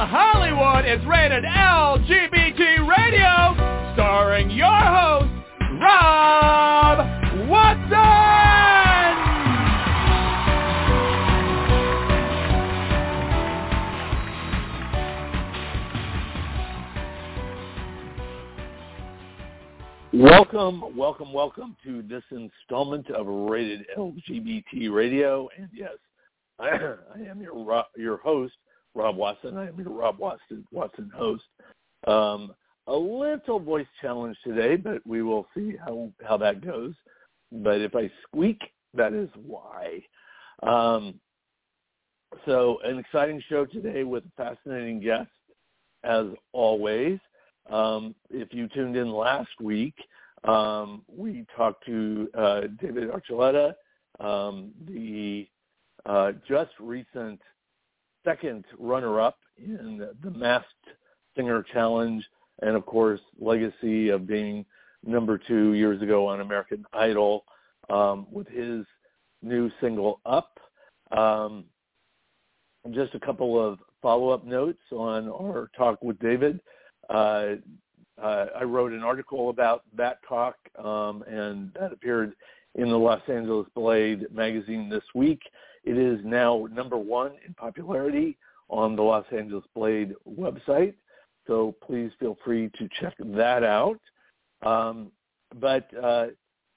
Hollywood is rated LGBT Radio, starring your host, Rob Watson! Welcome, welcome, welcome to this installment of Rated LGBT Radio. And yes, I, am your your host, Rob Watson. I am your Rob Watson Watson host. Um, a little voice challenge today, but we will see how how that goes. But if I squeak, that is why. Um, so an exciting show today with a fascinating guest, as always. Um, if you tuned in last week, um, we talked to uh, David Archuleta, um, the uh, just recent second runner-up in the Masked Singer Challenge, and of course, legacy of being number two years ago on American Idol um, with his new single "Up." Um, just a couple of follow-up notes on our talk with David. Uh, uh, I wrote an article about that talk, um, and that appeared in the Los Angeles Blade magazine this week. It is now number one in popularity on the Los Angeles Blade website, so please feel free to check that out. Um, but uh,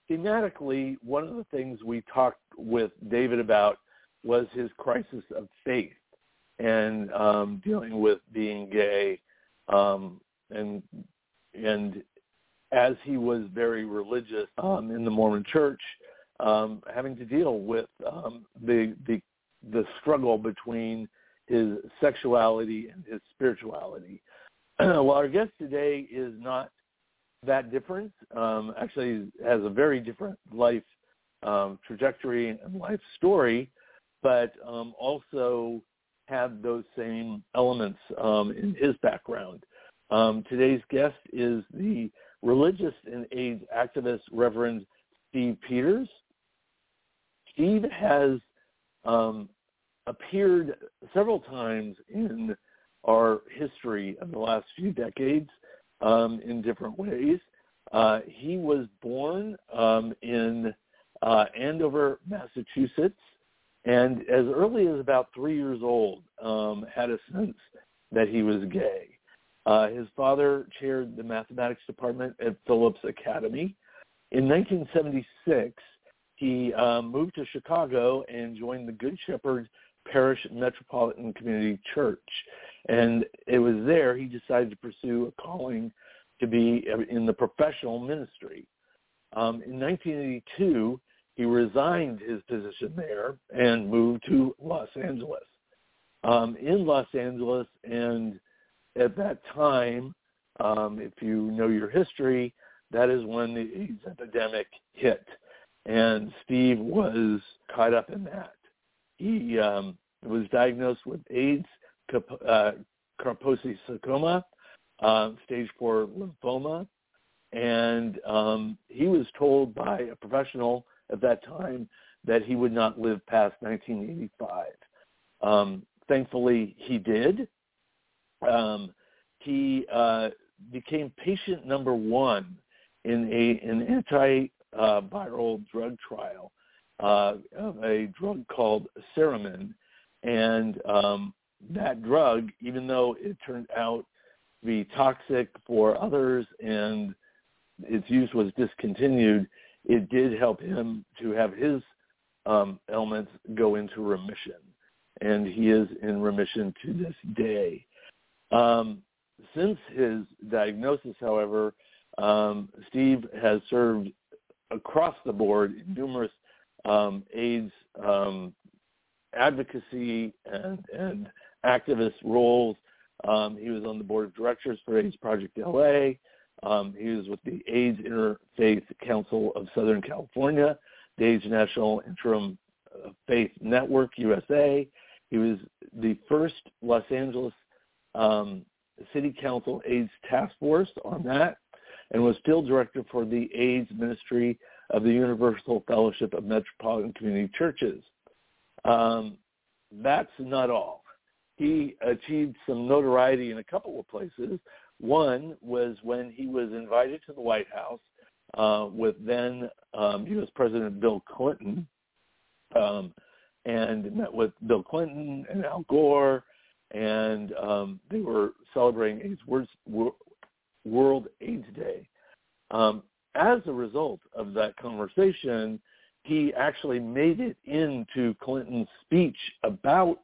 thematically, one of the things we talked with David about was his crisis of faith and um, dealing with being gay um, and and as he was very religious um, in the Mormon Church, um, having to deal with um, the the the struggle between his sexuality and his spirituality. well, our guest today is not that different. Um, actually, has a very different life um, trajectory and life story, but um, also had those same elements um, in his background. Um, today's guest is the religious and AIDS activist Reverend Steve Pieters. Steve has um, appeared several times in our history of the last few decades um, in different ways. Uh, he was born um, in uh, Andover, Massachusetts, and as early as about three years old, um, had a sense that he was gay. Uh, his father chaired the mathematics department at Phillips Academy. In 1976, he um, moved to Chicago and joined the Good Shepherd Parish Metropolitan Community Church. And it was there he decided to pursue a calling to be in the professional ministry. Um, in 1982, he resigned his position there and moved to Los Angeles. Um, in Los Angeles and at that time, um, if you know your history, that is when the AIDS epidemic hit. And Steve was caught up in that. He um, was diagnosed with AIDS, uh, Kaposi sarcoma, uh, stage four lymphoma, and um, he was told by a professional at that time that he would not live past 1985. Um, thankfully, he did, um, he uh, became patient number one in a an uh, drug trial uh, of a drug called Suramin, and um, that drug, even though it turned out to be toxic for others and its use was discontinued, it did help him to have his um, ailments go into remission, and he is in remission to this day. Um, since his diagnosis, however, um, Steve has served across the board in numerous um, AIDS um, advocacy and, and activist roles. Um, he was on the board of directors for AIDS Project LA. Um, he was with the AIDS Interfaith Council of Southern California, the AIDS National Interim Faith Network USA. He was the first Los Angeles um, City Council AIDS Task Force on that and was still director for the AIDS Ministry of the Universal Fellowship of Metropolitan Community Churches. Um, that's not all. he achieved some notoriety in a couple of places. One was when he was invited to the White House uh, with then um, U.S. President Bill Clinton, um, and met with Bill Clinton and Al Gore, and um, they were celebrating AIDS World AIDS Day. Um, as a result of that conversation, he actually made it into Clinton's speech about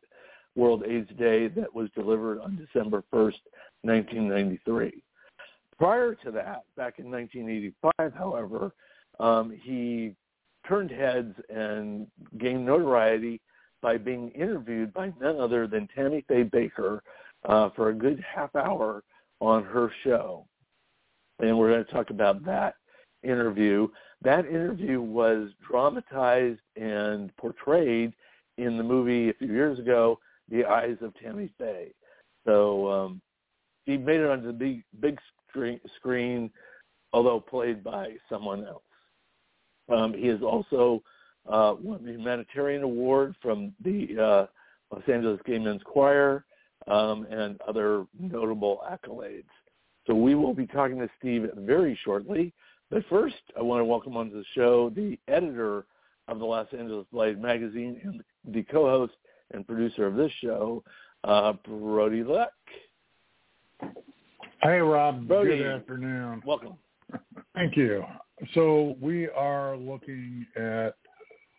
World AIDS Day that was delivered on December 1st, 1993. Prior to that, back in 1985, however, um, he turned heads and gained notoriety by being interviewed by none other than Tammy Faye Bakker uh, for a good half hour on her show. And we're going to talk about that interview. That interview was dramatized and portrayed in the movie a few years ago, The Eyes of Tammy Faye. So um, he made it onto the big, big screen, screen, although played by someone else. Um, he has also uh, won the humanitarian award from the uh, Los Angeles Gay Men's Choir um, and other notable accolades. So we will be talking to Steve very shortly. But first, I want to welcome onto the show the editor of the Los Angeles Blade magazine and the co-host and producer of this show, uh, Brody Levesque. Hey, Rob. Brody, Good afternoon. Welcome. Thank you. So we are looking at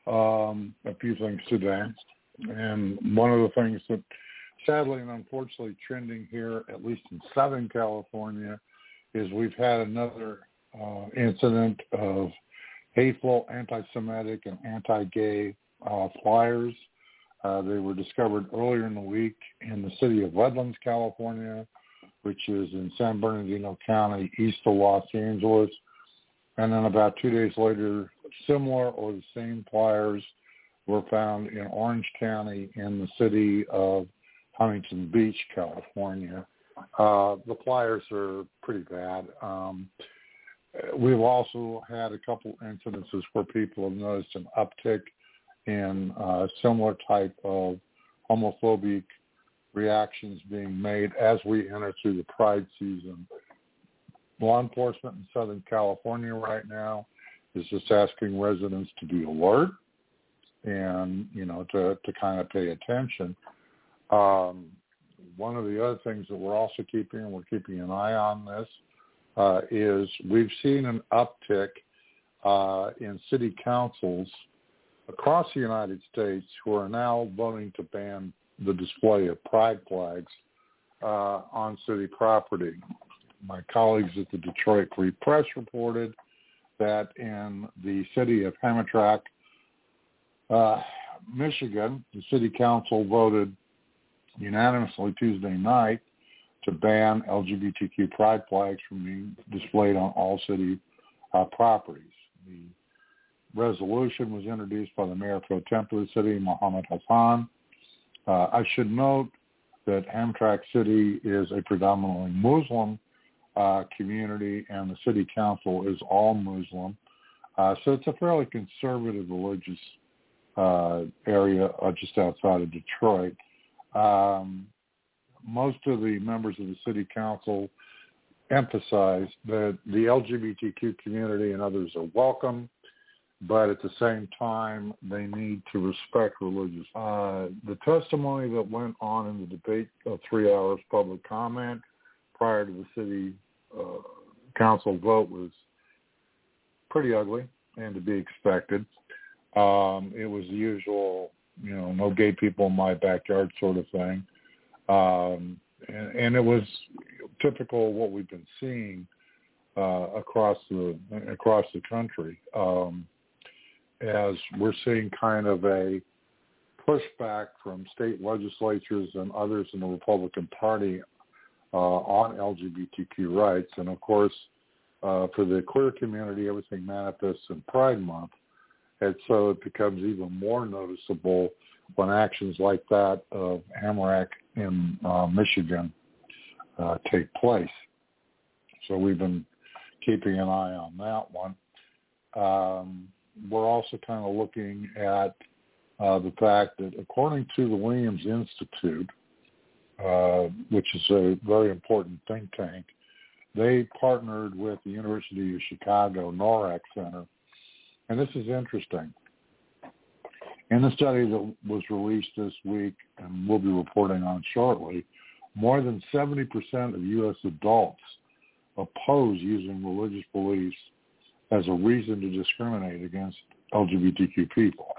um, a few things today, and one of the things that sadly and unfortunately trending here, at least in Southern California, is we've had another uh, incident of hateful, anti-Semitic, and anti-gay uh, flyers. Uh, they were discovered earlier in the week in the city of Redlands, California, which is in San Bernardino County, east of Los Angeles. And then about two days later, similar or the same flyers were found in Orange County in the city of Huntington Beach, California. Uh, the flyers are pretty bad. Um, we've also had a couple incidences where people have noticed an uptick in uh, similar type of homophobic reactions being made as we enter through the Pride season. Law enforcement in Southern California right now is just asking residents to be alert and, you know, to, to kind of pay attention. Um, one of the other things that we're also keeping, and we're keeping an eye on this, uh, is we've seen an uptick uh, in city councils across the United States who are now voting to ban the display of pride flags uh, on city property. My colleagues at the Detroit Free Press reported that in the city of Hamtramck, uh, Michigan, the city council voted unanimously Tuesday night to ban LGBTQ pride flags from being displayed on all city uh, properties. The resolution was introduced by the mayor pro tem of the city, Mohammed Hassan. Uh, I should note that Hamtramck City is a predominantly Muslim uh, community, and the city council is all Muslim. Uh, so it's a fairly conservative religious uh, area uh, just outside of Detroit. Um, most of the members of the city council emphasized that the LGBTQ community and others are welcome, but at the same time, they need to respect religious. Uh, the testimony that went on in the debate of three hours public comment prior to the city uh, council vote was pretty ugly and to be expected. Um, it was the usual, you know, no gay people in my backyard sort of thing. Um, and, and it was typical of what we've been seeing uh, across the across the country, um, as we're seeing kind of a pushback from state legislatures and others in the Republican Party uh, on LGBTQ rights, and of course, uh, for the queer community, everything manifests in Pride Month, and so it becomes even more noticeable when actions like that of Hamtramck in uh, Michigan uh, take place. So we've been keeping an eye on that one. Um, we're also kind of looking at uh, the fact that according to the Williams Institute, uh, which is a very important think tank, they partnered with the University of Chicago NORC Center, and this is interesting. In the study that was released this week, and we'll be reporting on shortly, more than 70% of U.S. adults oppose using religious beliefs as a reason to discriminate against LGBTQ people.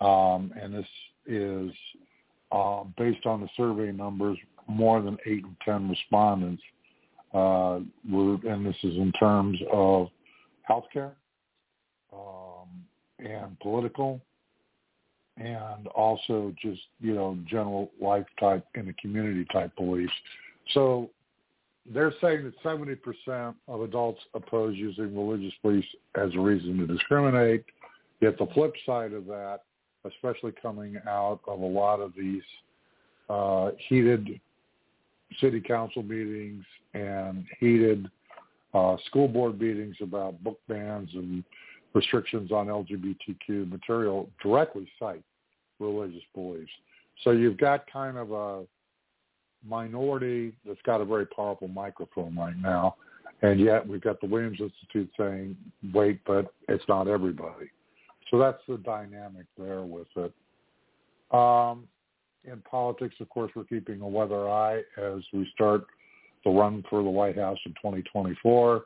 Um, and this is uh, based on the survey numbers, more than 8 in 10 respondents uh, were, and this is in terms of healthcare um, and political and also just, you know, general life type and the community type beliefs. So they're saying that 70% of adults oppose using religious beliefs as a reason to discriminate. Yet the flip side of that, especially coming out of a lot of these uh, heated city council meetings and heated uh, school board meetings about book bans and restrictions on LGBTQ material directly cite religious beliefs. So you've got kind of a minority that's got a very powerful microphone right now, and yet we've got the Williams Institute saying, wait, but it's not everybody. So that's the dynamic there with it. Um, in politics, of course, we're keeping a weather eye as we start the run for the White House in 2024.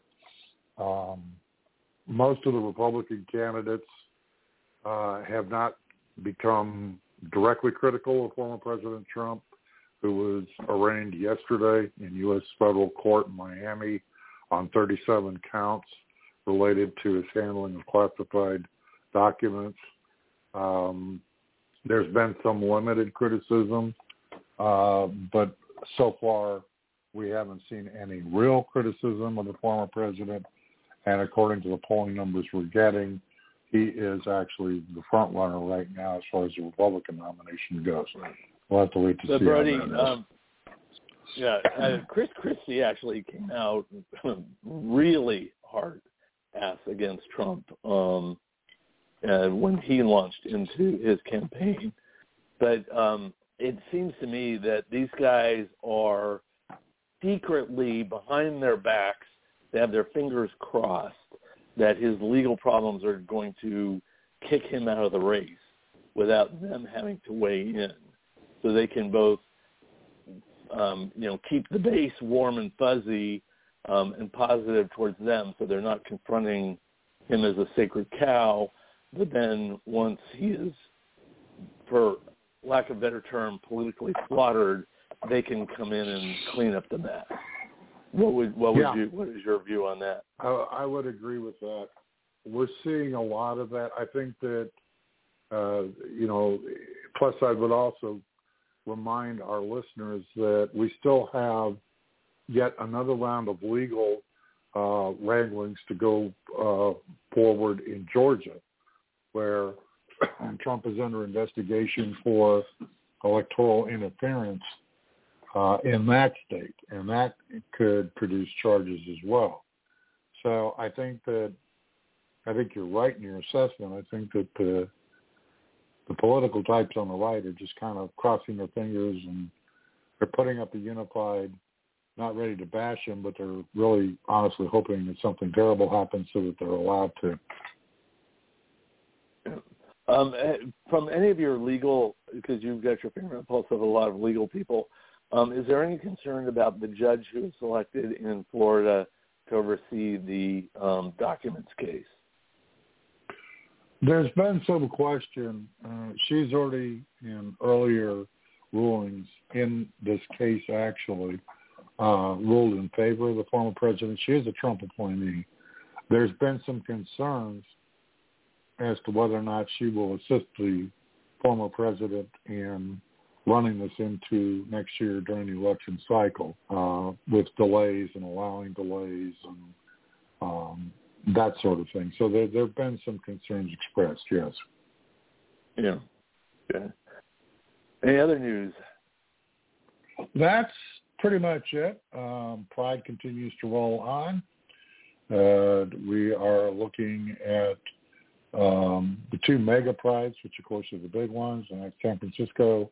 Um, most of the Republican candidates uh, have not become directly critical of former President Trump, who was arraigned yesterday in U.S. federal court in Miami on 37 counts related to his handling of classified documents. Um, there's been some limited criticism, uh, but so far we haven't seen any real criticism of the former president. And according to the polling numbers we're getting, he is actually the front runner right now as far as the Republican nomination goes. We'll have to wait to so see. Brody, how that is. um, yeah, uh, Chris Christie actually came out really hard ass against Trump um, uh, when he launched into his campaign. But um, it seems to me that these guys are secretly behind their backs. They have their fingers crossed that his legal problems are going to kick him out of the race without them having to weigh in, so they can both, um, you know, keep the base warm and fuzzy um, and positive towards them, so they're not confronting him as a sacred cow. But then once he is, for lack of a better term, politically slaughtered, they can come in and clean up the mess. What would what would Yeah. you what is your view on that? I, I would agree with that. We're seeing a lot of that. I think that, uh, you know, plus I would also remind our listeners that we still have yet another round of legal uh, wranglings to go uh, forward in Georgia, where Trump is under investigation for electoral interference uh, in that state, and that could produce charges as well. So I think that I think you're right in your assessment. I think that the the political types on the right are just kind of crossing their fingers and they're putting up a unified, not ready to bash him, but they're really honestly hoping that something terrible happens so that they're allowed to. Um, eh, from any of your legal, because you've got your finger on the pulse of a lot of legal people, um, is there any concern about the judge who was selected in Florida to oversee the um, documents case? There's been some question. Uh, she's already in earlier rulings in this case actually uh, ruled in favor of the former president. She is a Trump appointee. There's been some concerns as to whether or not she will assist the former president in running this into next year during the election cycle uh, with delays and allowing delays and um, that sort of thing. So there there have been some concerns expressed. Yes. Yeah. Okay. Any other news? That's pretty much it. Um, Pride continues to roll on. Uh, we are looking at um, the two mega prides, which of course are the big ones, and that's San Francisco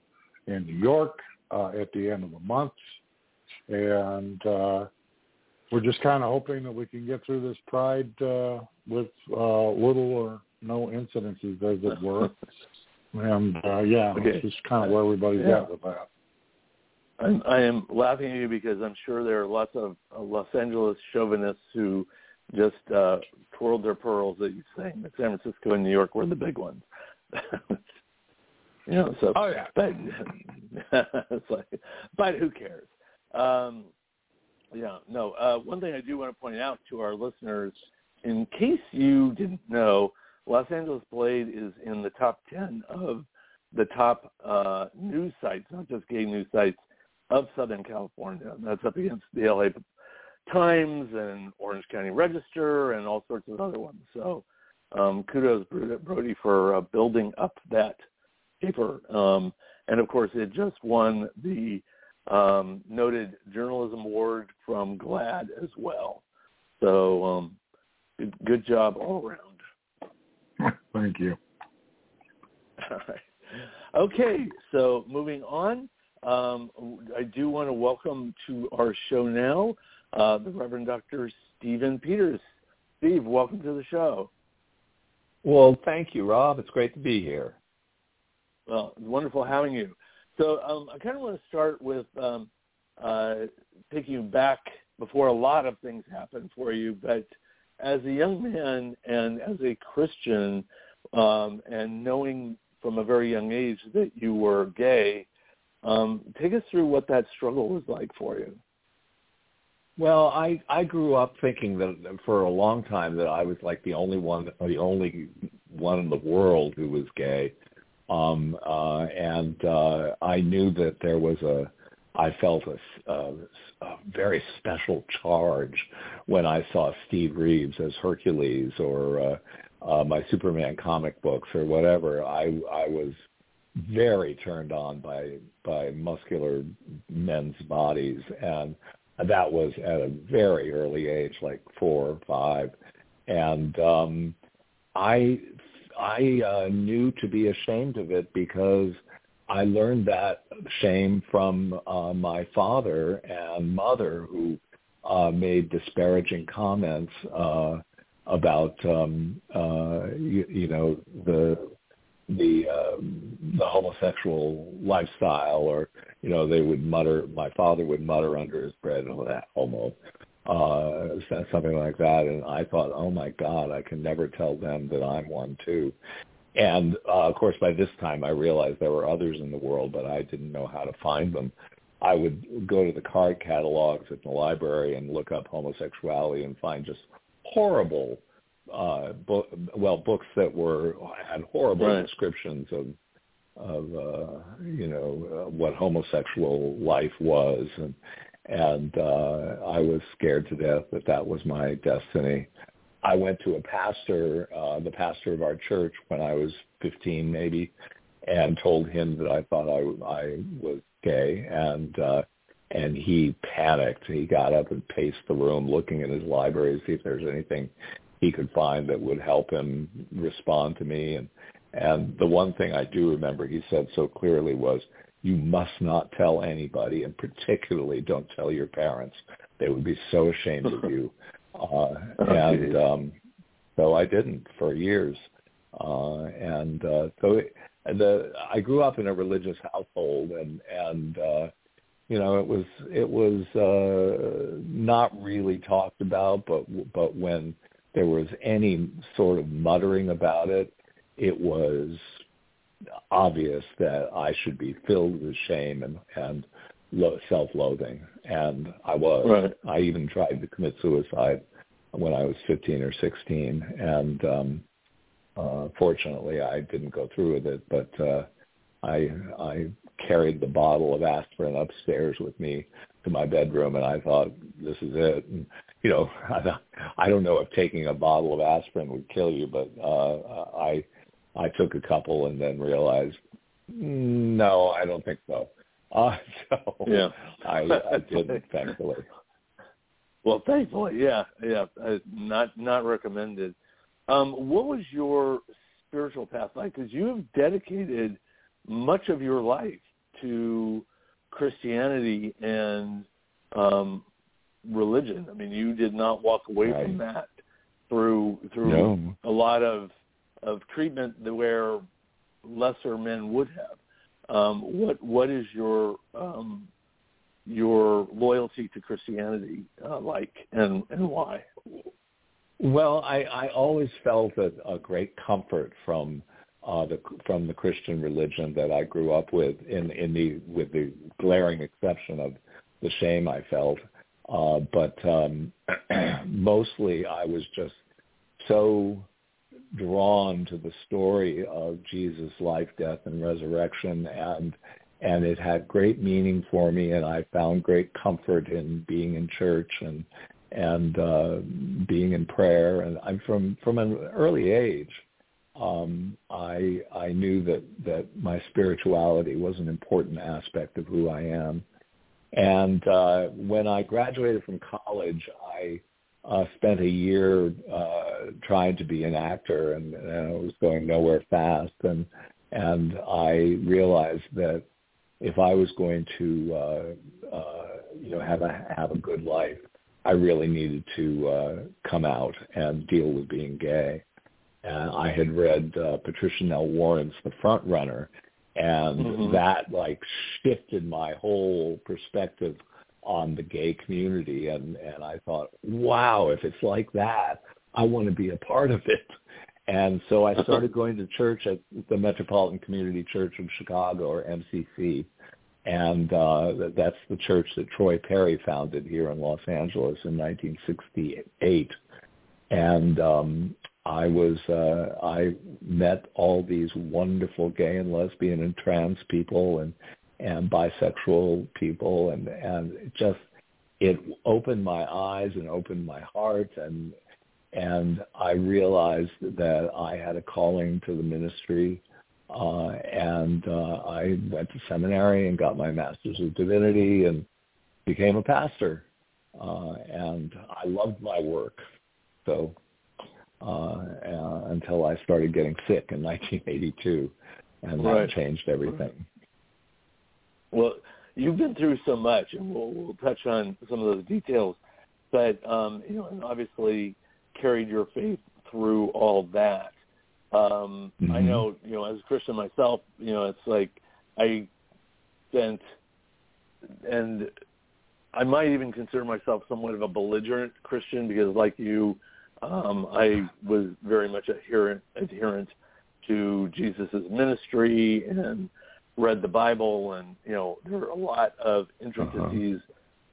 in New York uh, at the end of the month, and uh, we're just kind of hoping that we can get through this Pride uh, with uh, little or no incidences, as it were. and uh, yeah, okay. that's just kind of where everybody's yeah. at with that. I'm, I am laughing at you because I'm sure there are lots of uh, Los Angeles chauvinists who just uh, twirled their pearls that you saying that San Francisco and New York were the big ones. you know, so oh yeah, but it's like, but who cares? Um, yeah, no. Uh, one thing I do want to point out to our listeners, in case you didn't know, Los Angeles Blade is in the top ten of the top uh, news sites, not just gay news sites of Southern California. That's up against the LA Times and Orange County Register and all sorts of other ones. So um, kudos, Brody, for uh, building up that paper. Um, and of course, it just won the um, noted journalism award from GLAAD as well. So um, good, good job all around. Thank you. All right. Okay, so moving on. Um, I do want to welcome to our show now uh, the Reverend Dr. Stephen Pieters. Steve, welcome to the show. Well, thank you, Rob. It's great to be here. Well, wonderful having you. So um, I kind of want to start with um, uh, taking you back before a lot of things happened for you, but as a young man and as a Christian, um, and knowing from a very young age that you were gay, um, take us through what that struggle was like for you. Well, I I grew up thinking that for a long time that I was like the only one, the only one in the world who was gay, um, uh, and uh, I knew that there was a, I felt a, a, a very special charge when I saw Steve Reeves as Hercules or uh, uh, my Superman comic books or whatever. I I was very turned on by by muscular men's bodies and that was at a very early age, like four or five, and um, I I uh, knew to be ashamed of it because I learned that shame from uh, my father and mother, who uh, made disparaging comments uh, about um, uh, you, you know the the um, the homosexual lifestyle, or you know, they would mutter. My father would mutter under his breath, "Oh, that homo," uh, something like that. And I thought, "Oh my God, I can never tell them that I'm one too." And uh, of course, by this time, I realized there were others in the world, but I didn't know how to find them. I would go to the card catalogs at the library and look up homosexuality and find just horrible uh, bo- well books that were had horrible right. descriptions of of uh, you know uh, what homosexual life was and and uh, I was scared to death that that was my destiny. I went to a pastor, uh, the pastor of our church, when I was 15 maybe, and told him that I thought I, I was gay, and uh, and he panicked. He got up and paced the room, looking in his library to see if there's anything he could find that would help him respond to me. And and the one thing I do remember he said so clearly was, "You must not tell anybody, and particularly don't tell your parents. They would be so ashamed of you." Uh, and um, so I didn't for years. Uh, and uh, so it, the I grew up in a religious household, and and uh, you know it was it was uh, not really talked about, but but when there was any sort of muttering about it, it was obvious that I should be filled with shame and, and lo- self-loathing, and I was. Right. I even tried to commit suicide when I was 15 or 16, and um, uh, fortunately, I didn't go through with it. But uh, I I carried the bottle of aspirin upstairs with me to my bedroom, and I thought, this is it. And you know, I I don't know if taking a bottle of aspirin would kill you, but uh, I I took a couple and then realized, no, I don't think so. Uh, so yeah, I, I didn't, thankfully. Well, thankfully, yeah, yeah, uh, not not recommended. Um, what was your spiritual path like? Because you have dedicated much of your life to Christianity and um, religion. I mean, you did not walk away Right. from that through through No. a lot of of treatment where lesser men would have. Um, what what is your um, your loyalty to Christianity uh, like, and and why? Well, I, I always felt a, a great comfort from uh, the from the Christian religion that I grew up with, in in the with the glaring exception of the shame I felt. Uh, but um, mostly, I was just so drawn to the story of Jesus' life, death, and resurrection, and and it had great meaning for me, and I found great comfort in being in church and and uh, being in prayer. And I'm from from an early age. Um, I I knew that that my spirituality was an important aspect of who I am. And uh, when I graduated from college, I uh, spent a year uh, trying to be an actor, and, and I was going nowhere fast. And and I realized that if I was going to uh, uh, you know have a have a good life, I really needed to uh, come out and deal with being gay. And I had read uh, Patricia Nell Warren's The Front Runner, and Mhm. that like shifted my whole perspective on the gay community. And and I thought, wow, if it's like that, I want to be a part of it. And so I started going to church at the Metropolitan Community Church of Chicago, or MCC, and uh, that's the church that Troy Perry founded here in Los Angeles in 1968. And um, I was uh, I met all these wonderful gay and lesbian and trans people and and bisexual people, and and it just it opened my eyes and opened my heart and and I realized that I had a calling to the ministry uh, and uh, I went to seminary and got my master's of divinity and became a pastor. Uh, and I loved my work. So uh, uh, until I started getting sick in 1982, and Right. that changed everything. Well, you've been through so much, and we'll, we'll touch on some of those details. But um, you know, and obviously carried your faith through all that. Um, I Mhm. know, you know, as a Christian myself, you know, it's like I spent, and I might even consider myself somewhat of a belligerent Christian because, like you, um, I was very much adherent adherent to Jesus's ministry and read the Bible, and you know, there are a lot of intricacies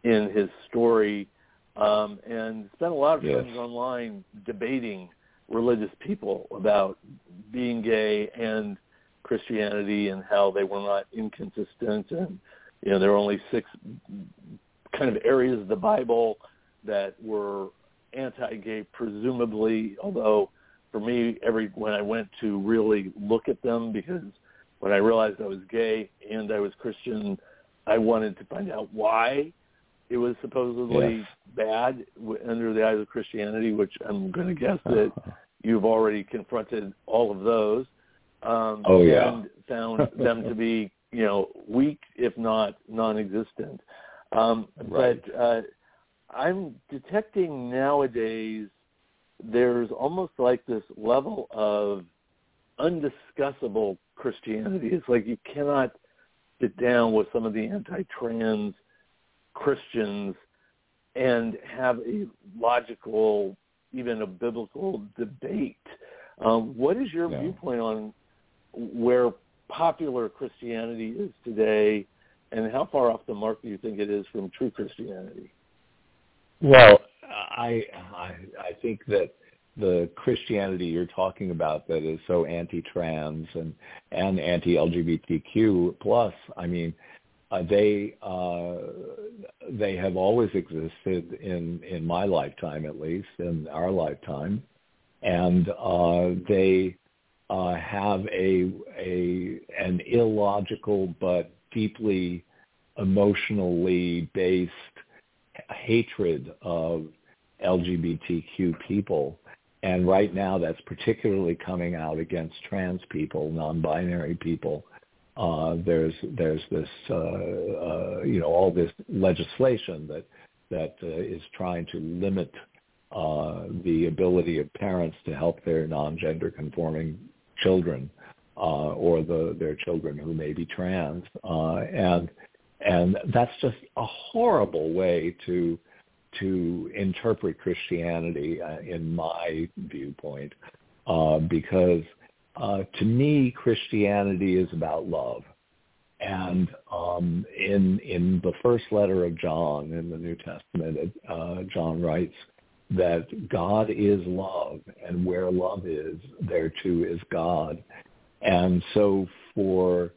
in his story, um, and spent a lot of Yes. times online debating religious people about being gay and Christianity and how they were not inconsistent, and you know, there were only six kind of areas of the Bible that were anti-gay, presumably. Although, for me, every when I went to really look at them, because when I realized I was gay and I was Christian, I wanted to find out why it was supposedly Yes. bad under the eyes of Christianity, which I'm going to guess that you've already confronted all of those. Um, Oh, yeah. And found them to be, you know, weak, if not non-existent. Um, Right. But uh, I'm detecting nowadays there's almost like this level of undiscussable Christianity. It's like you cannot sit down with some of the anti-trans Christians and have a logical, even a biblical debate. Um, what is your viewpoint on where popular Christianity is today, and how far off the mark do you think it is from true Christianity? Well, I, I I think that the Christianity you're talking about that is so anti-trans and and anti-LGBTQ plus, I mean, uh, they uh, they have always existed in in my lifetime, at least in our lifetime, and uh, they uh, have a a an illogical but deeply emotionally based hatred of LGBTQ people. And right now that's particularly coming out against trans people, non-binary people. Uh, there's there's this uh, uh, you know all this legislation that that uh, is trying to limit uh, the ability of parents to help their non-gender conforming children uh, or the, their children who may be trans, and and that's just a horrible way to to interpret Christianity, uh, in my viewpoint, uh, because uh, to me Christianity is about love, and um, in in the first letter of John in the New Testament, uh, John writes that God is love, and where love is, there too is God. And so for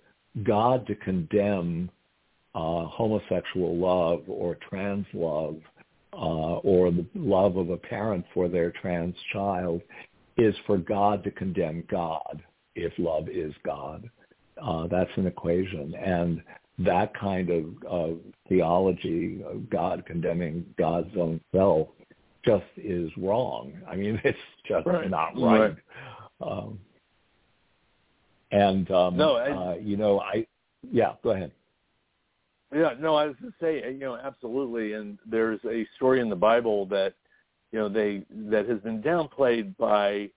God to condemn uh, homosexual love or trans love or the love of a parent for their trans child is for God to condemn God if love is God. Uh, that's an equation. And that kind of, of theology of God condemning God's own self just is wrong. I mean, it's just right. not right. right. Um, and um, no, I, uh, you know, I yeah, go ahead. Yeah, no, I was to say, you know, absolutely. And there's a story in the Bible that, you know, they that has been downplayed by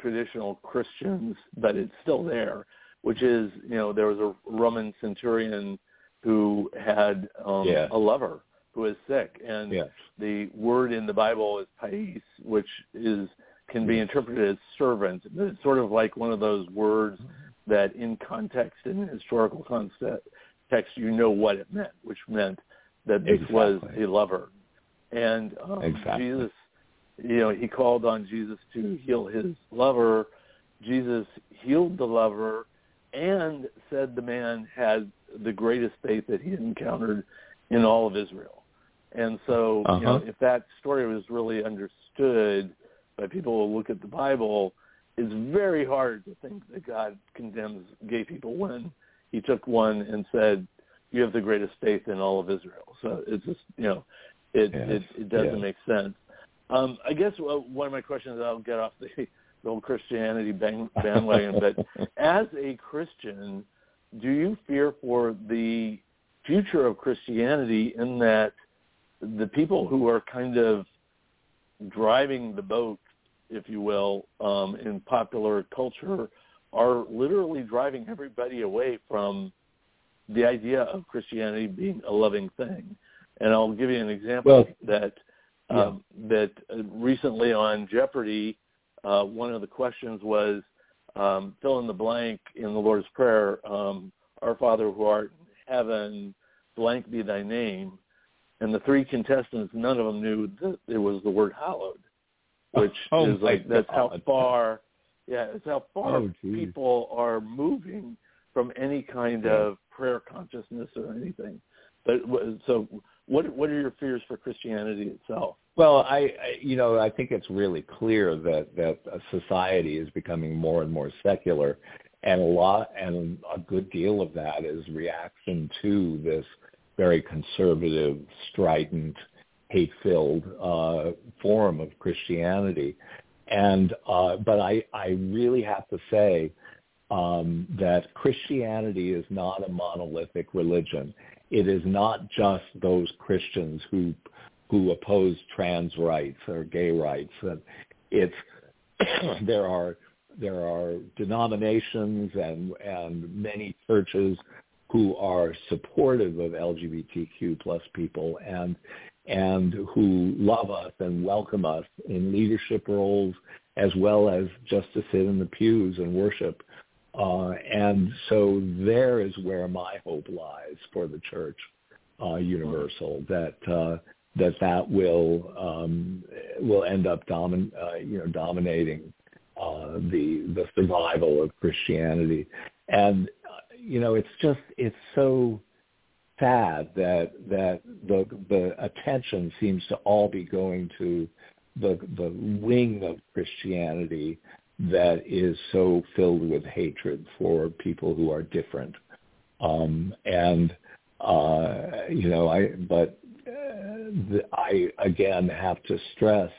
traditional Christians, but it's still there. Which is, you know, there was a Roman centurion who had um, yes. a lover who is sick, and yes. the word in the Bible is pais, which is can be interpreted as servant. It's sort of like one of those words that in context, in historical context, you know what it meant, which meant that this exactly. was a lover. And um, exactly. Jesus, you know, he called on Jesus to heal his lover. Jesus healed the lover and said the man had the greatest faith that he had encountered in all of Israel. And so, uh-huh. you know, if that story was really understood by people who look at the Bible, it's very hard to think that God condemns gay people when he took one and said, "You have the greatest faith in all of Israel." So it's just you know, it yes. it, it doesn't yes. make sense. Um, I guess one of my questions I'll get off the, the whole Christianity bang, bandwagon, but as a Christian, do you fear for the future of Christianity in that the people who are kind of driving the boat if you will, um, in popular culture are literally driving everybody away from the idea of Christianity being a loving thing. And I'll give you an example well, that um, that uh, recently on Jeopardy, uh, one of the questions was um, fill in the blank in the Lord's Prayer, um, Our Father who art in heaven, blank be thy name. And the three contestants, none of them knew that it was the word hallowed which oh, is like that's how far yeah it's how far oh, people are moving from any kind yeah. of prayer consciousness or anything but so what what are your fears for christianity itself well I, I you know i think it's really clear that that society is becoming more and more secular and a lot and a good deal of that is reaction to this very conservative strident hate-filled uh, form of Christianity. And uh, but I, I really have to say um, that Christianity is not a monolithic religion. It is not just those Christians who who oppose trans rights or gay rights. And it's there are there are denominations and and many churches who are supportive of LGBTQ plus people and and who love us and welcome us in leadership roles as well as just to sit in the pews and worship. Uh, and so there is where my hope lies for the church uh, universal that uh, that that will um, will end up domin- uh, you know dominating uh, the the survival of Christianity. And uh, you know it's just it's so sad that that the the attention seems to all be going to the the wing of Christianity that is so filled with hatred for people who are different. Um, and uh, you know, I but uh, I again have to stress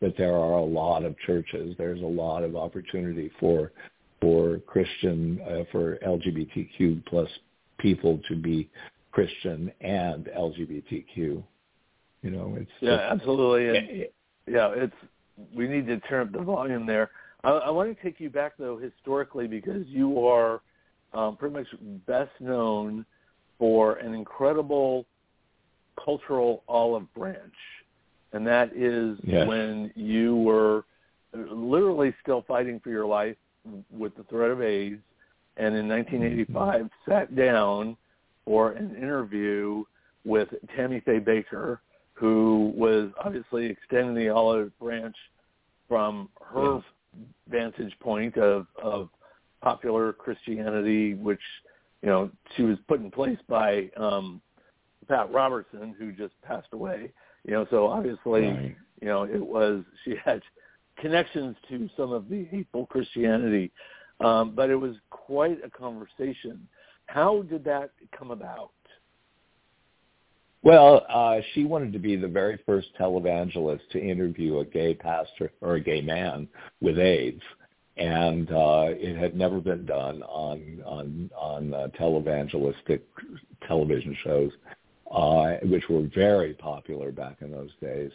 that there are a lot of churches. There's a lot of opportunity for for Christian uh, for LGBTQ plus people to be Christian and LGBTQ. You know, it's yeah, just, absolutely. And, yeah, it's we need to turn up the volume there. I, I want to take you back though historically because you are um, pretty much best known for an incredible cultural olive branch, and that is yes. when you were literally still fighting for your life with the threat of AIDS, and in 1985 mm-hmm. sat down for an interview with Tammy Faye Bakker, who was obviously extending the olive branch from her yes. vantage point of, of popular Christianity, which you know she was put in place by um, Pat Robertson, who just passed away. You know, so obviously, right. you know, it was she had connections to some of the hateful Christianity, um, but it was quite a conversation. How did that come about? Well, uh, she wanted to be the very first televangelist to interview a gay pastor or a gay man with AIDS, and uh, it had never been done on on on uh, televangelistic television shows, uh, which were very popular back in those days.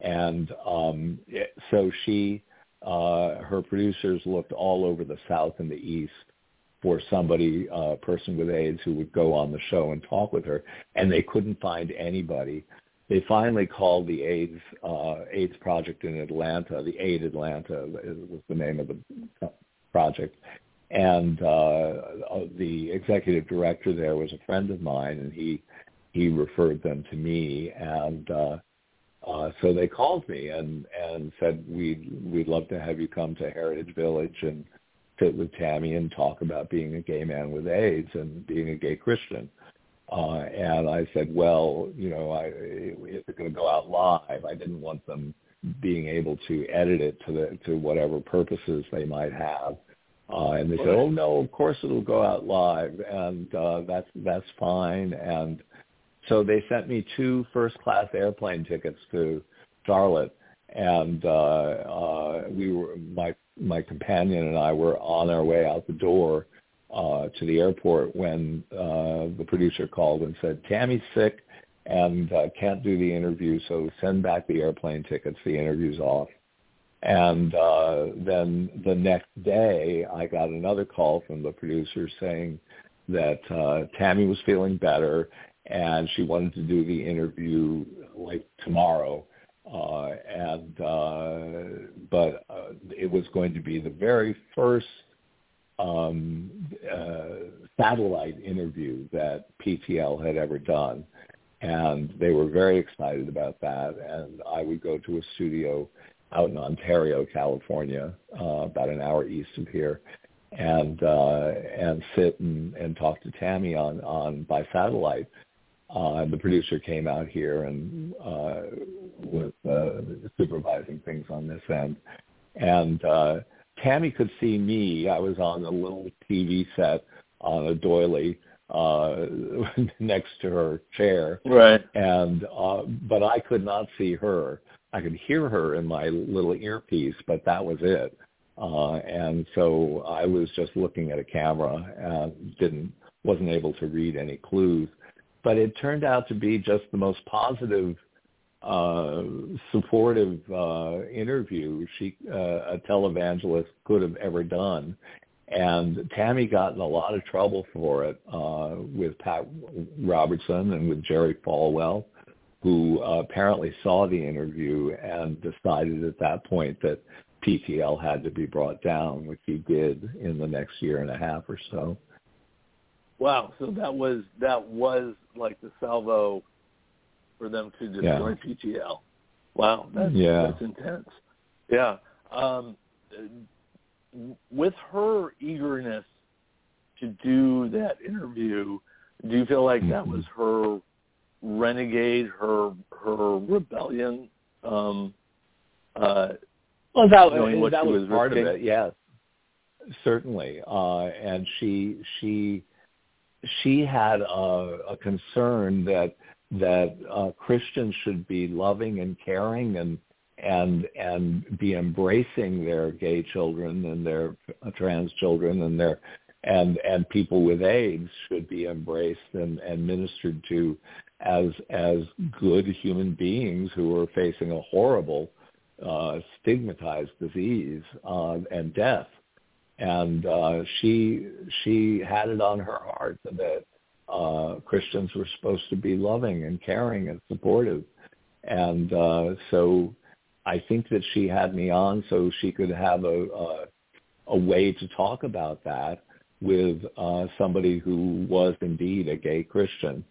And um, it, so she, uh, her producers looked all over the South and the East for somebody, a uh, person with AIDS who would go on the show and talk with her, and they couldn't find anybody. They finally called the AIDS uh, AIDS project in Atlanta. The AID Atlanta was the name of the project, and uh, uh, the executive director there was a friend of mine, and he he referred them to me, and uh, uh, so they called me and and said we'd we'd love to have you come to Heritage Village and sit with Tammy and talk about being a gay man with AIDS and being a gay Christian. Uh, and I said, well, you know, I, it's going to go out live. I didn't want them being able to edit it to the to whatever purposes they might have. Uh, and they said, oh no, of course it'll go out live, and uh, that's that's fine. And so they sent me two first class airplane tickets to Charlotte, and uh, uh, we were my my companion and I were on our way out the door uh, to the airport when uh, the producer called and said Tammy's sick and uh, can't do the interview, so send back the airplane tickets. The interview's off. And uh, then the next day, I got another call from the producer saying that uh, Tammy was feeling better and she wanted to do the interview like tomorrow. Uh, and uh, but uh, it was going to be the very first um, uh, satellite interview that PTL had ever done, and they were very excited about that. And I would go to a studio out in Ontario, California, uh, about an hour east of here, and uh, and sit and, and talk to Tammy on on by satellite uh, the producer came out here and uh, was uh, supervising things on this end. And uh, Tammy could see me. I was on a little TV set on a doily uh, next to her chair. Right. And uh, but I could not see her. I could hear her in my little earpiece, but that was it. Uh, and so I was just looking at a camera and didn't wasn't able to read any clues but it turned out to be just the most positive, uh, supportive uh, interview she, uh, a televangelist could have ever done. And Tammy got in a lot of trouble for it uh, with Pat Robertson and with Jerry Falwell, who uh, apparently saw the interview and decided at that point that PTL had to be brought down, which he did in the next year and a half or so. Wow. So that was that was like the salvo for them to destroy yeah. PTL. Wow. That's yeah. that's intense. Yeah. Um, with her eagerness to do that interview, do you feel like that was her renegade, her her rebellion? Um, uh, well, that, knowing that was, was part risking? of it. Yes, certainly. Uh, and she she she had a, a concern that that uh, Christians should be loving and caring and and and be embracing their gay children and their trans children and their and and people with AIDS should be embraced and, and ministered to as as good human beings who are facing a horrible uh, stigmatized disease uh, and death. And uh, she she had it on her heart that uh, Christians were supposed to be loving and caring and supportive. And uh, so I think that she had me on so she could have a, a, a way to talk about that with uh, somebody who was indeed a gay Christian.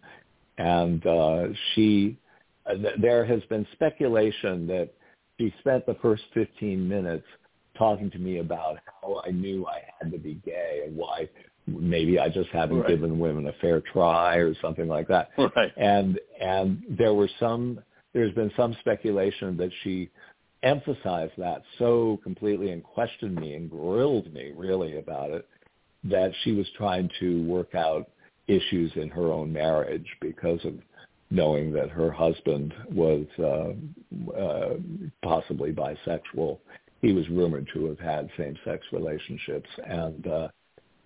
And uh, she, uh, th- there has been speculation that she spent the first 15 minutes talking to me about how I knew I had to be gay and why maybe I just haven't Right. given women a fair try or something like that. Right. And and there were some there's been some speculation that she emphasized that so completely and questioned me and grilled me really about it that she was trying to work out issues in her own marriage because of knowing that her husband was uh, uh, possibly bisexual. He was rumored to have had same-sex relationships, and uh,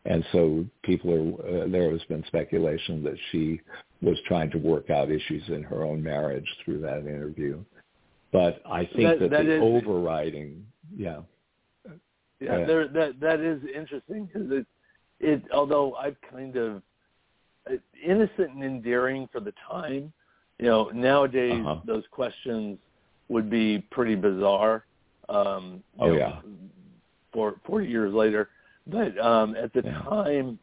and so people are uh, there has been speculation that she was trying to work out issues in her own marriage through that interview. But I think That- that, that the is- overriding, yeah, Yeah, Yeah. there that that is interesting because it it although I've kind of uh, innocent and endearing for the time, you know, nowadays Uh-huh. those questions would be pretty bizarre. Um, Oh, know, yeah. For forty years later, but um, at the Yeah. time,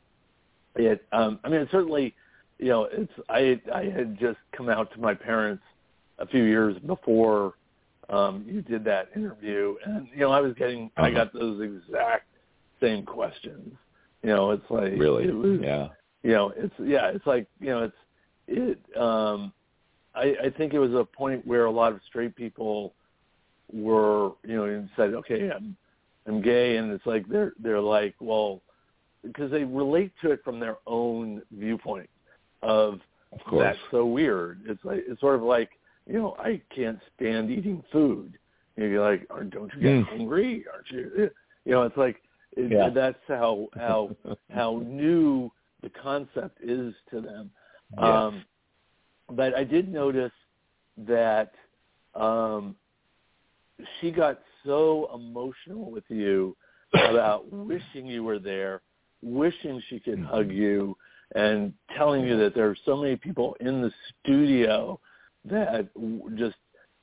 it um, I mean, it certainly, you know, it's I I had just come out to my parents a few years before um, you did that interview, and you know, I was getting, I Uh-huh. got those exact same questions. You know, it's like really, it was, yeah, you know, it's yeah, it's like you know, it's it. Um, I, I think it was a point where a lot of straight people were, you know, and said, okay, I'm I'm gay, and it's like they're they're like, well, because they relate to it from their own viewpoint of of that's so weird. It's like it's sort of like you know I can't stand eating food. You're like, "Aren't- don't you get Mm. hungry? Aren't you? You know, it's like it, Yeah. that's how how how new the concept is to them. Yes. Um, but I did notice that um, she got so emotional with you about wishing you were there, wishing she could Mm-hmm. hug you, and telling you that there are so many people in the studio that just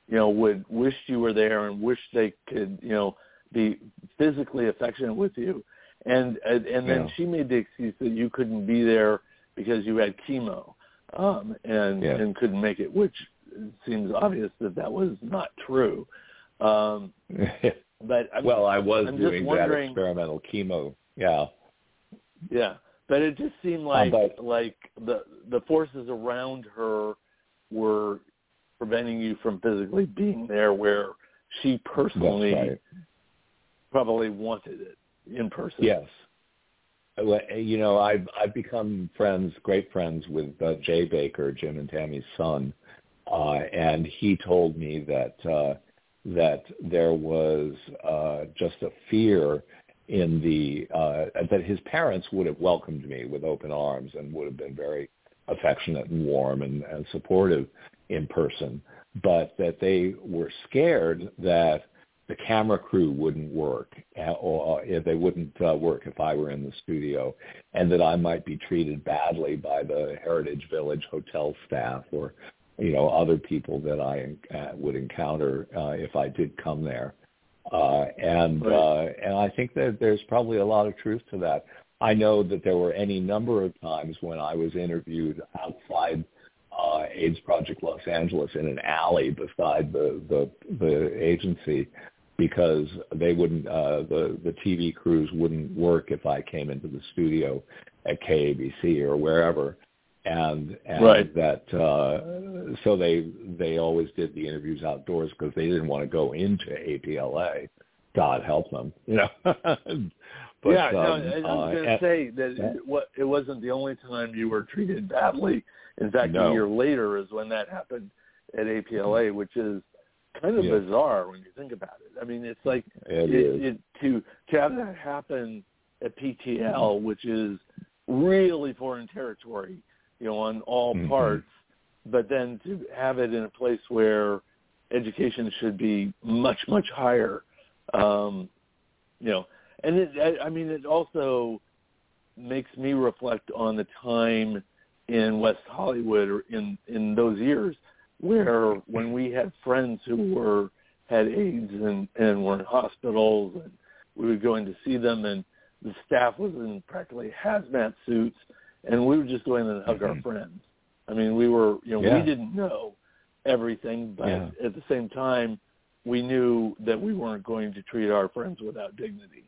you know would wish you were there and wish they could you know be physically affectionate with you and and, and then Yeah. she made the excuse that you couldn't be there because you had chemo um and Yeah. and couldn't make it which seems obvious that that was not true um but I'm, well, I was I'm doing that experimental chemo. Yeah, Yeah, but it just seemed like but- like the the forces around her were preventing you from physically being there, where she personally right. probably wanted it in person. Yes. Well, You know, I've I've become friends, great friends with uh, Jay Bakker, Jim and Tammy's son, uh, and he told me that uh, that there was uh, just a fear in the uh, that his parents would have welcomed me with open arms and would have been very affectionate and warm and, and supportive in person, but that they were scared that the camera crew wouldn't work uh, or if they wouldn't uh, work if I were in the studio and that I might be treated badly by the Heritage Village hotel staff or you know other people that I uh, would encounter uh, if I did come there uh, and Right. uh, and I think that there's probably a lot of truth to that. I know that there were any number of times when I was interviewed outside uh, AIDS Project Los Angeles in an alley beside the the, the agency because they wouldn't uh, the the TV crews wouldn't work if I came into the studio at KABC or wherever and and Right. that uh so they they always did the interviews outdoors because they didn't want to go into APLA God help them you know but, yeah, no, um, I was uh, going to and- say that yeah. it, wa- it wasn't the only time you were treated badly. In fact, No. a year later is when that happened at APLA, which is kind of Yeah. bizarre when you think about it. I mean, it's like It it, to to have that happen at PTL, which is really foreign territory, you know, on all Mhm. parts, but then to have it in a place where education should be much much higher, um, you know, and it, I, I mean, it also makes me reflect on the time in West Hollywood or in in those years where when we had friends who were had AIDS and and were in hospitals and we would go in to see them and the staff was in practically hazmat suits and we would just go in and hug our Mhm. friends. I mean, we were you know Yeah. we didn't know everything, but Yeah. at the same time we knew that we weren't going to treat our friends without dignity.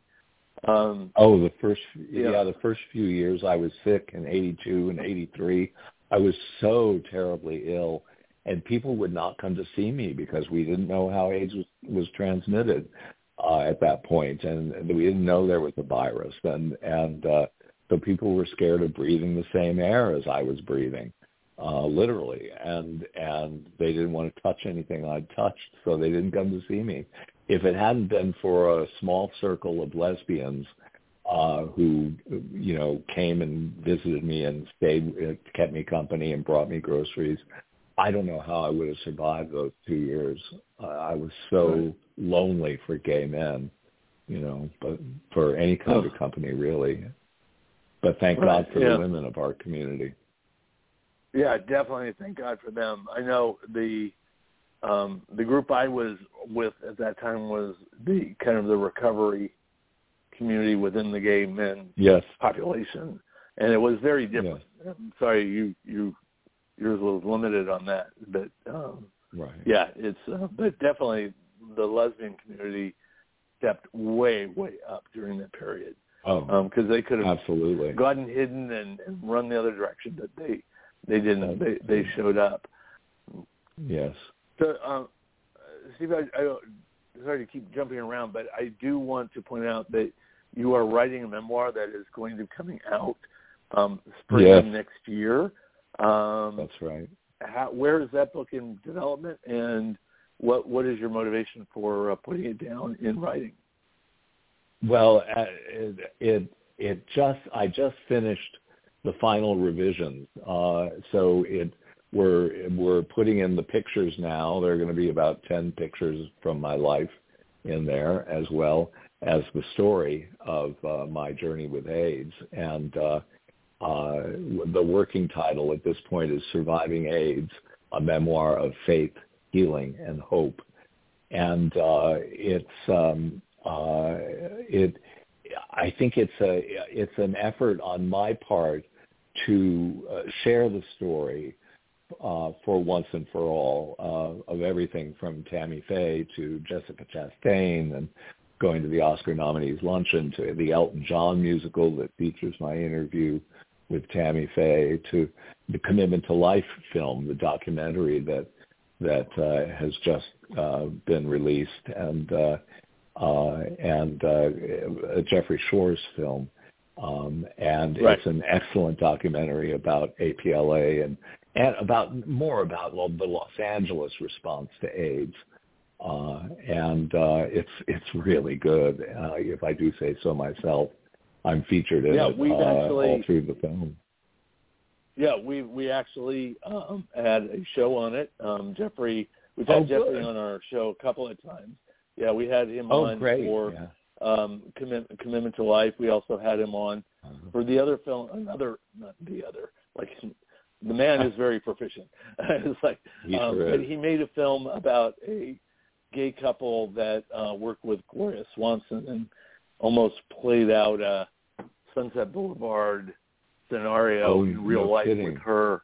Um, Oh, the first Yeah. yeah. the first few years I was sick in '82 and '83. I was so terribly ill, and people would not come to see me because we didn't know how AIDS was was transmitted uh, at that point, and we didn't know there was a virus, and and uh, so people were scared of breathing the same air as I was breathing, uh, literally, and and they didn't want to touch anything I'd touched, so they didn't come to see me if it hadn't been for a small circle of lesbians uh, who, you know, came and visited me and stayed, uh, kept me company and brought me groceries, I don't know how I would have survived those two years. Uh, I was so lonely for gay men, you know, but for any kind of company really. But thank Right, God for yeah. the women of our community. Yeah, definitely. Thank God for them. I know the um, the group I was with at that time was the kind of the recovery community within the gay men Yes. population, and it was very different. I'm sorry, you you yours was limited on that, but um, Right. yeah, it's uh, but definitely the lesbian community stepped way way up during that period Oh, because they could have absolutely. gotten hidden and, and run the other direction, but they they didn't. They they showed up. Yes. So, um, Steve, I, I sorry to keep jumping around, but I do want to point out that you are writing a memoir that is going to be coming out um, spring Yes. next year. Um, That's right. how, where is that book in development, and what what is your motivation for uh, putting it down in writing? Well, uh, it, it it just I just finished the final revisions, uh, so it we're we're putting in the pictures now. There are going to be about ten pictures from my life in there, as well as the story of uh, my journey with AIDS. And uh, uh, the working title at this point is "Surviving AIDS: A Memoir of Faith, Healing, and Hope." And uh, it's um, uh, it I think it's a it's an effort on my part to uh, share the story uh, for once and for all uh, of everything from Tammy Faye to Jessica Chastain and going to the Oscar nominees luncheon to the Elton John musical that features my interview with Tammy Faye to the Commitment to Life film, the documentary that that uh, has just uh, been released. And uh, uh, and uh, Jeffrey Schwarz's film. Um, and Right. it's an excellent documentary about APLA and, and about more about lo- the Los Angeles response to AIDS. Uh, and uh, it's it's really good, uh, if I do say so myself. I'm featured in Yeah, it we've uh, actually- all through the film. Yeah, we we actually um, had a show on it. Um, Jeffrey, we've had Oh, Jeffrey on our show a couple of times. Yeah, we had him Oh, on great! for yeah. um, commit, Commitment to Life. We also had him on Uh-huh. for the other film, another not the other. Like the man is very proficient. it's like, He um, sure but he made a film about a gay couple that uh, worked with Gloria Swanson and almost played out a Sunset Boulevard scenario Oh, in real no life kidding. with her.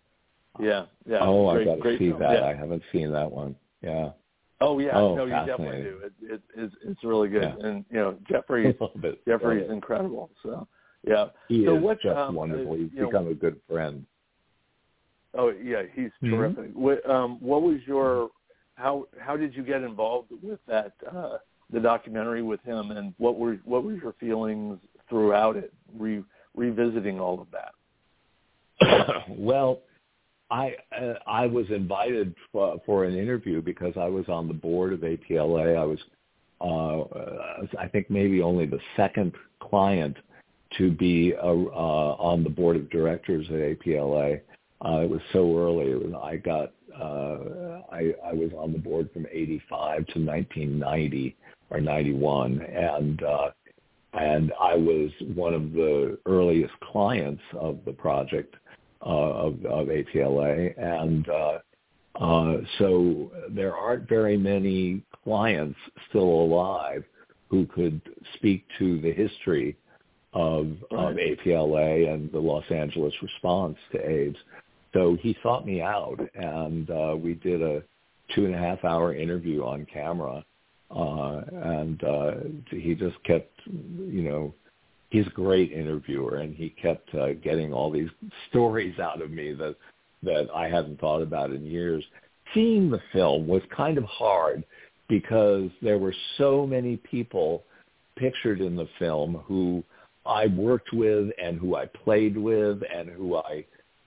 Yeah, yeah. oh, I got to see film. that. Yeah. I haven't seen that one. Yeah. Oh yeah, Oh, no, you definitely do. It, it, it's it's really good, Yeah. and you know Jeffrey. Jeffrey's incredible. So yeah. He so is what, just um, wonderful. uh, He's you know- become a good friend. Oh yeah, he's Mhm. terrific. What um what was your how how did you get involved with that uh the documentary with him and what were what were your feelings throughout it re, revisiting all of that? well, I uh, I was invited for, for an interview because I was on the board of APLA. I was, uh, I think maybe only the second client to be uh, uh, on the board of directors at APLA. Uh, it was so early. It was, I got uh, I, I was on the board from 85 to 1990 or 91, and uh, and I was one of the earliest clients of the project uh, of, of APLA, and uh, uh, so there aren't very many clients still alive who could speak to the history of, of APLA and the Los Angeles response to AIDS. So he sought me out, and uh, we did a two and a half hour interview on camera. Uh, and uh, he just kept, you know, he's a great interviewer, and he kept uh, getting all these stories out of me that that I hadn't thought about in years. Seeing the film was kind of hard because there were so many people pictured in the film who I worked with and who I played with and who I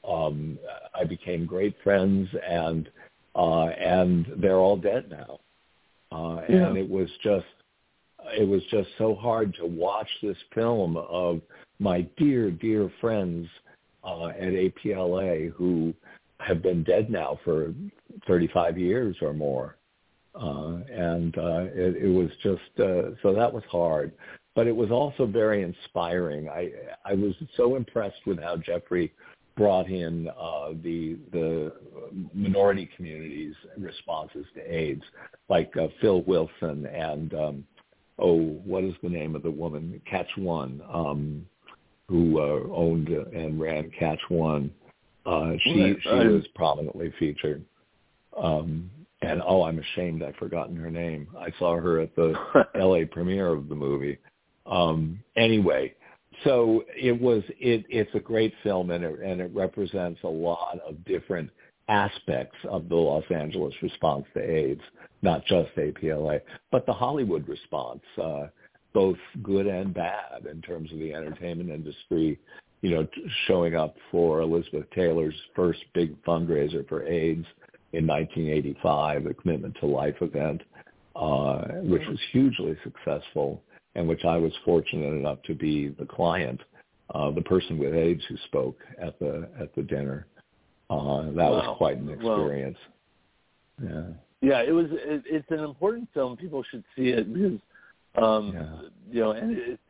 um, I became great friends, and uh, and they're all dead now. Uh, yeah. And it was just it was just so hard to watch this film of my dear dear friends uh, at APLA who have been dead now for 35 years or more. Uh, and uh, it, it was just uh, so that was hard, but it was also very inspiring. I I was so impressed with how Jeffrey brought in uh, the the minority communities' responses to AIDS, like uh, Phil Wilson and um, oh, what is the name of the woman? Catch One, um, who uh, owned and ran Catch One. Uh, she she was prominently featured. Um, and oh, I'm ashamed I've forgotten her name. I saw her at the L.A. premiere of the movie. Um, anyway, so it was it it's a great film and it and it represents a lot of different aspects of the Los Angeles response to AIDS, not just APLA, but the Hollywood response, uh, both good and bad in terms of the entertainment industry, you know, showing up for Elizabeth Taylor's first big fundraiser for AIDS in 1985, the Commitment to Life event, uh, which was hugely successful and which I was fortunate enough to be the client, uh, the person with AIDS who spoke at the at the dinner. Uh, that wow. was quite an experience. Well, yeah, yeah, it was. It, it's an important film. People should see it because, um, yeah. you know, and it,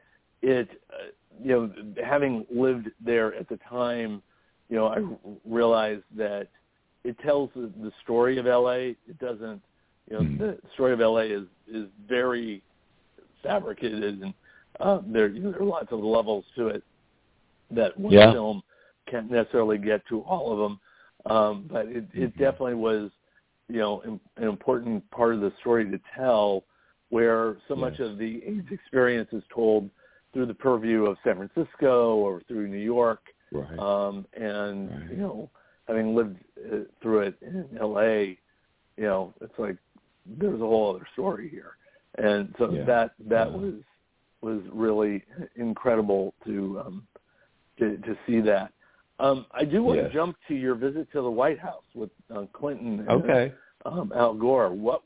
it uh, you know, having lived there at the time, you know, I realized that it tells the, the story of LA. It doesn't, you know, mm. the story of LA is is very fabricated, and uh, there you know, there are lots of levels to it that one yeah. film can't necessarily get to all of them. Um, but it, it mm-hmm. definitely was, you know, an important part of the story to tell, where so yes. much of the AIDS experience is told through the purview of San Francisco or through New York, right. um, and right. you know, having lived uh, through it in L.A., you know, it's like there's a whole other story here and so yeah. that that yeah. was was really incredible to um, to, to see that. Um, I do want yes. to jump to your visit to the White House with uh, Clinton and okay. um, Al Gore. What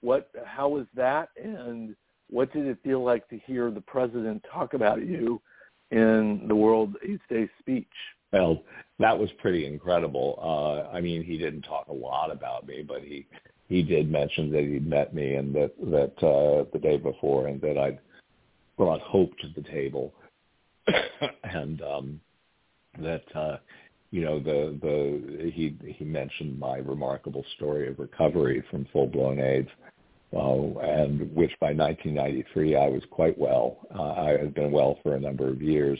what how was that, and what did it feel like to hear the president talk about you in the World AIDS Day speech? Well, that was pretty incredible. Uh, I mean, he didn't talk a lot about me, but he he did mention that he'd met me and that that uh, the day before, and that I'd brought hope to the table, and um, that uh, you know the the he he mentioned my remarkable story of recovery from full blown AIDS, uh, and which by 1993 I was quite well. Uh, I had been well for a number of years,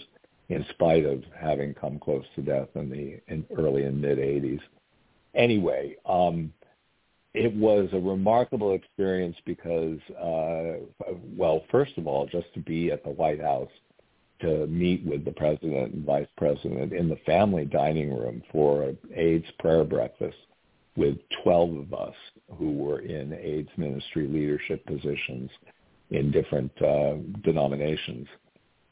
in spite of having come close to death in the in early and mid 80s. Anyway. Um, it was a remarkable experience because, uh, well, first of all, just to be at the White House to meet with the president and vice president in the family dining room for an AIDS prayer breakfast with 12 of us who were in AIDS ministry leadership positions in different uh, denominations.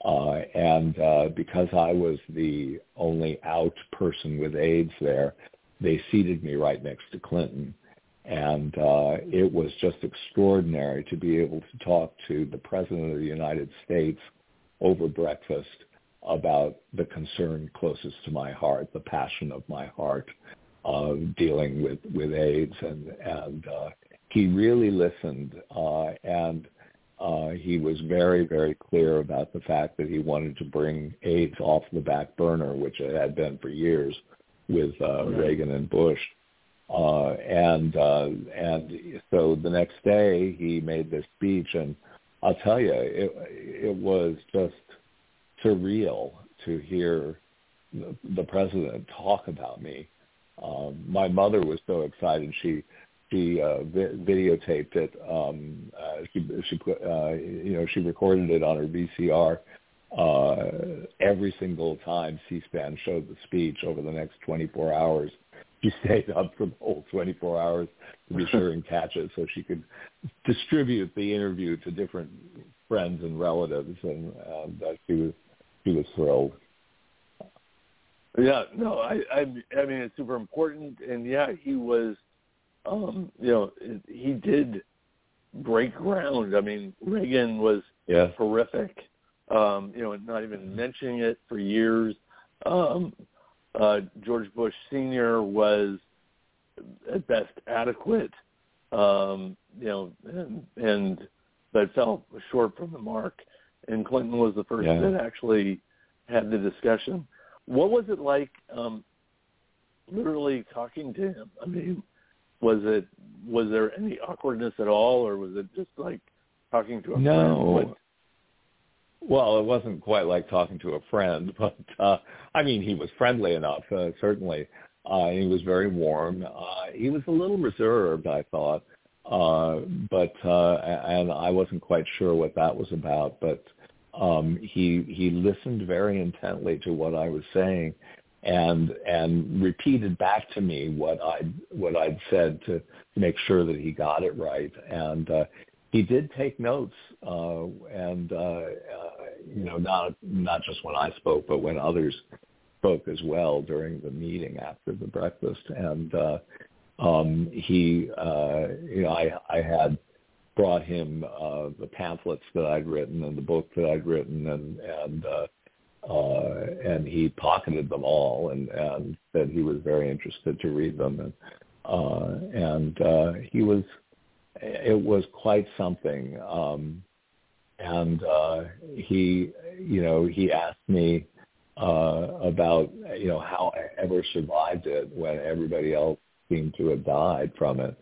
Uh, and uh, because I was the only out person with AIDS there, they seated me right next to Clinton. And uh, it was just extraordinary to be able to talk to the President of the United States over breakfast about the concern closest to my heart, the passion of my heart, uh, dealing with, with AIDS. And, and uh, he really listened. Uh, and uh, he was very, very clear about the fact that he wanted to bring AIDS off the back burner, which it had been for years with uh, right. Reagan and Bush. Uh, and uh, and so the next day he made this speech, and I'll tell you, it it was just surreal to hear the, the president talk about me. Um, my mother was so excited she she uh, vi- videotaped it. Um, uh, she she put uh, you know she recorded it on her VCR uh, every single time C-SPAN showed the speech over the next 24 hours. She stayed up for the whole 24 hours to be sure and catch it so she could distribute the interview to different friends and relatives, and uh, she was she was thrilled. Yeah, no, I, I, I mean it's super important, and yeah, he was, um, you know, he did break ground. I mean, Reagan was yeah. horrific um, you know, not even mentioning it for years. Um, uh, George Bush Sr. was at best adequate, um, you know, and, and but fell short from the mark. And Clinton was the first yeah. that actually had the discussion. What was it like, um, literally talking to him? I mean, was it was there any awkwardness at all, or was it just like talking to a no. friend? What, well, it wasn't quite like talking to a friend, but uh, I mean, he was friendly enough, uh, certainly. Uh, he was very warm. Uh, he was a little reserved, I thought, uh, but uh, and I wasn't quite sure what that was about. But um, he he listened very intently to what I was saying, and and repeated back to me what I what I'd said to, make sure that he got it right. And uh, he did take notes, uh, and uh, uh, you know, not not just when I spoke, but when others spoke as well during the meeting after the breakfast. And uh, um, he, uh, you know, I I had brought him uh, the pamphlets that I'd written and the book that I'd written, and and uh, uh, and he pocketed them all, and and said he was very interested to read them, and uh, and uh, he was it was quite something. Um, and uh, he, you know, he asked me uh, about, you know, how I ever survived it when everybody else seemed to have died from it.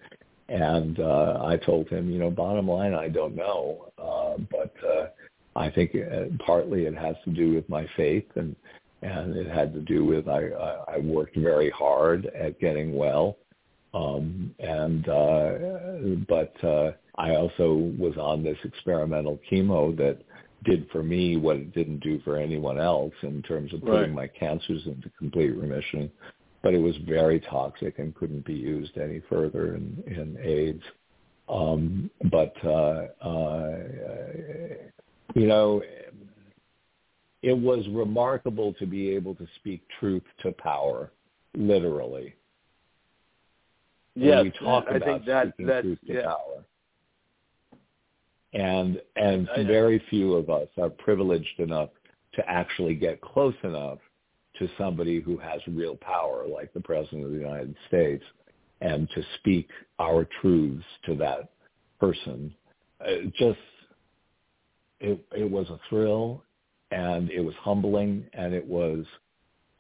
And uh, I told him, you know, bottom line, I don't know, uh, but uh, I think uh, partly it has to do with my faith, and and it had to do with I, I, I worked very hard at getting well, um, and uh, but uh, I also was on this experimental chemo that did for me what it didn't do for anyone else in terms of putting right. my cancers into complete remission. But it was very toxic and couldn't be used any further in, in AIDS. Um, but uh, uh, you know, it was remarkable to be able to speak truth to power, literally Yes, we talk I about think that speaking that truth to yeah. power. And and very few of us are privileged enough to actually get close enough to somebody who has real power, like the President of the United States, and to speak our truths to that person. It just it it was a thrill, and it was humbling, and it was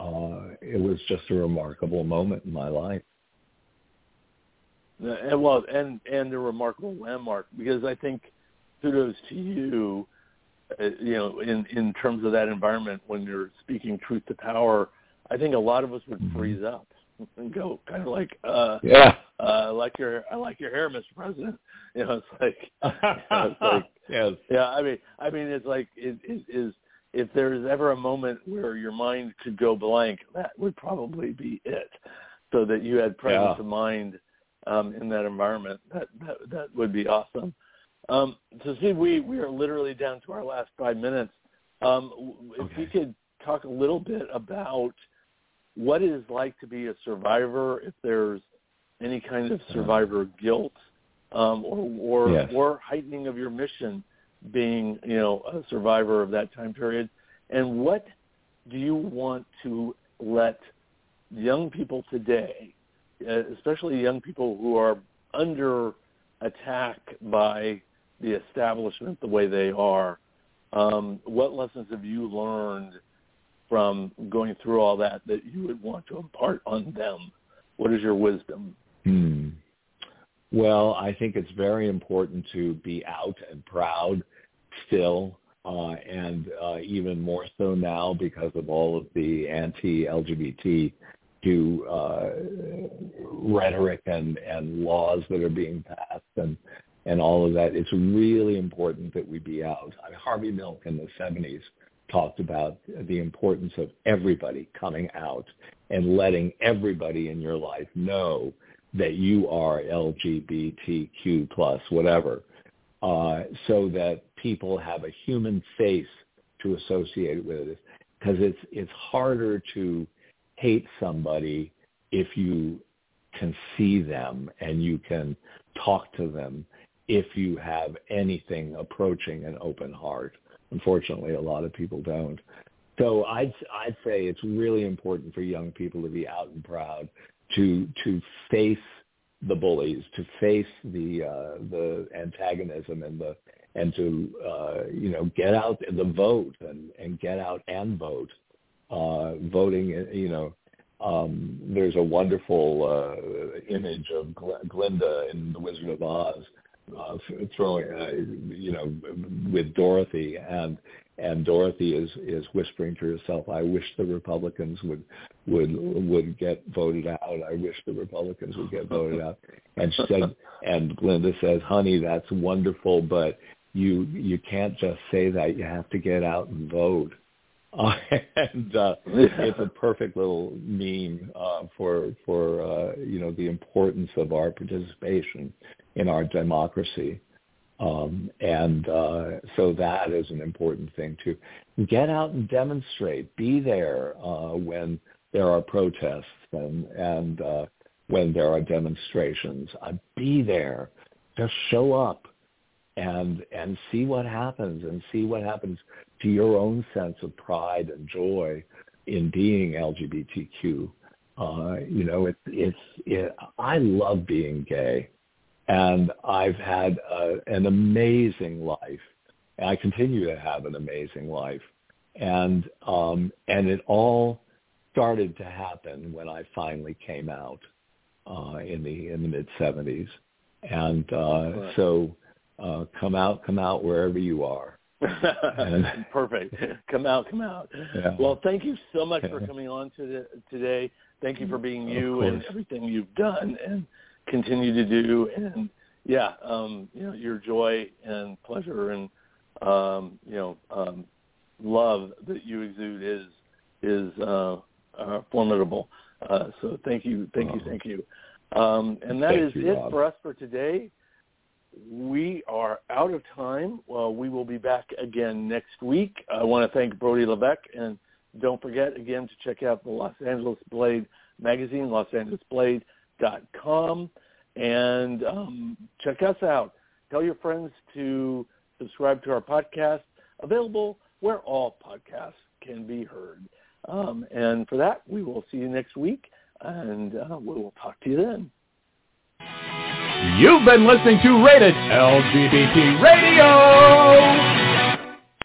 uh, it was just a remarkable moment in my life. And well, and and a remarkable landmark because I think kudos to you, uh, you know, in in terms of that environment when you're speaking truth to power. I think a lot of us would Mm-hmm. freeze up and go kind of like, uh, Yeah. uh, I like your I like your hair, Mr. President. You know, it's like, it's like yes. yeah. I mean, I mean, it's like it, it is. If there's ever a moment where your mind could go blank, that would probably be it. So that you had presence Yeah. of mind um, in that environment. That that that would be awesome. Um, so, see, we we are literally down to our last five minutes. Um, if Okay. you could talk a little bit about what it is like to be a survivor, if there's any kind of survivor guilt, um, or or, Yes. or heightening of your mission, being you know a survivor of that time period, and what do you want to let young people today, especially young people who are under attack by the establishment the way they are, um, what lessons have you learned from going through all that that you would want to impart on them? What is your wisdom? Hmm. Well, I think it's very important to be out and proud still, uh, and uh, even more so now because of all of the anti-LGBT uh, rhetoric and, and laws that are being passed and, and all of that. It's really important that we be out. Harvey Milk in the 70s talked about the importance of everybody coming out and letting everybody in your life know that you are LGBTQ plus whatever, uh, so that people have a human face to associate with it. Because it's it's harder to hate somebody if you can see them and you can talk to them if you have anything approaching an open heart. Unfortunately, a lot of people don't. So I'd I'd say it's really important for young people to be out and proud, to to face the bullies, to face the uh, the antagonism and the and to uh, you know get out the vote and and get out and vote. Uh, voting, you know, um, there's a wonderful uh, image of Gl- Glinda in The Wizard of Oz uh, throwing, uh, you know, with Dorothy, and and Dorothy is is whispering to herself, "I wish the Republicans would would would get voted out. I wish the Republicans would get voted out." And she said, and Glinda says, "Honey, that's wonderful, but you you can't just say that. You have to get out and vote." Uh, and uh, it's a perfect little meme uh, for for uh, you know the importance of our participation in our democracy. Um, and uh, so that is an important thing to get out and demonstrate. Be there uh, when there are protests and and uh, when there are demonstrations. Uh, be there. Just show up and and see what happens and see what happens to your own sense of pride and joy in being LGBTQ. Uh, you know, it, it's it, I love being gay and I've had uh, an amazing life. And I continue to have an amazing life, and um, and it all started to happen when I finally came out uh, in the in the mid '70s, and uh, so uh, come out, come out wherever you are. Perfect. Come out, come out. Yeah. Well, thank you so much for coming on to today. Thank you for being you and everything you've done and continue to do. And yeah, um, you know, your joy and pleasure and um, you know, um, love that you exude is is uh, uh, formidable. Uh, so thank you, thank you, thank you. Um, and that Thank is you, it Rob. for us for today. We are out of time. We will be back again next week. I want to thank Brody Levesque, and don't forget again to check out the Los Angeles Blade magazine, losangelesblade.com, and um, check us out. Tell your friends to subscribe to our podcast, available where all podcasts can be heard. Um, and for that, we will see you next week, and uh, we will talk to you then. You've been listening to Rated LGBT Radio.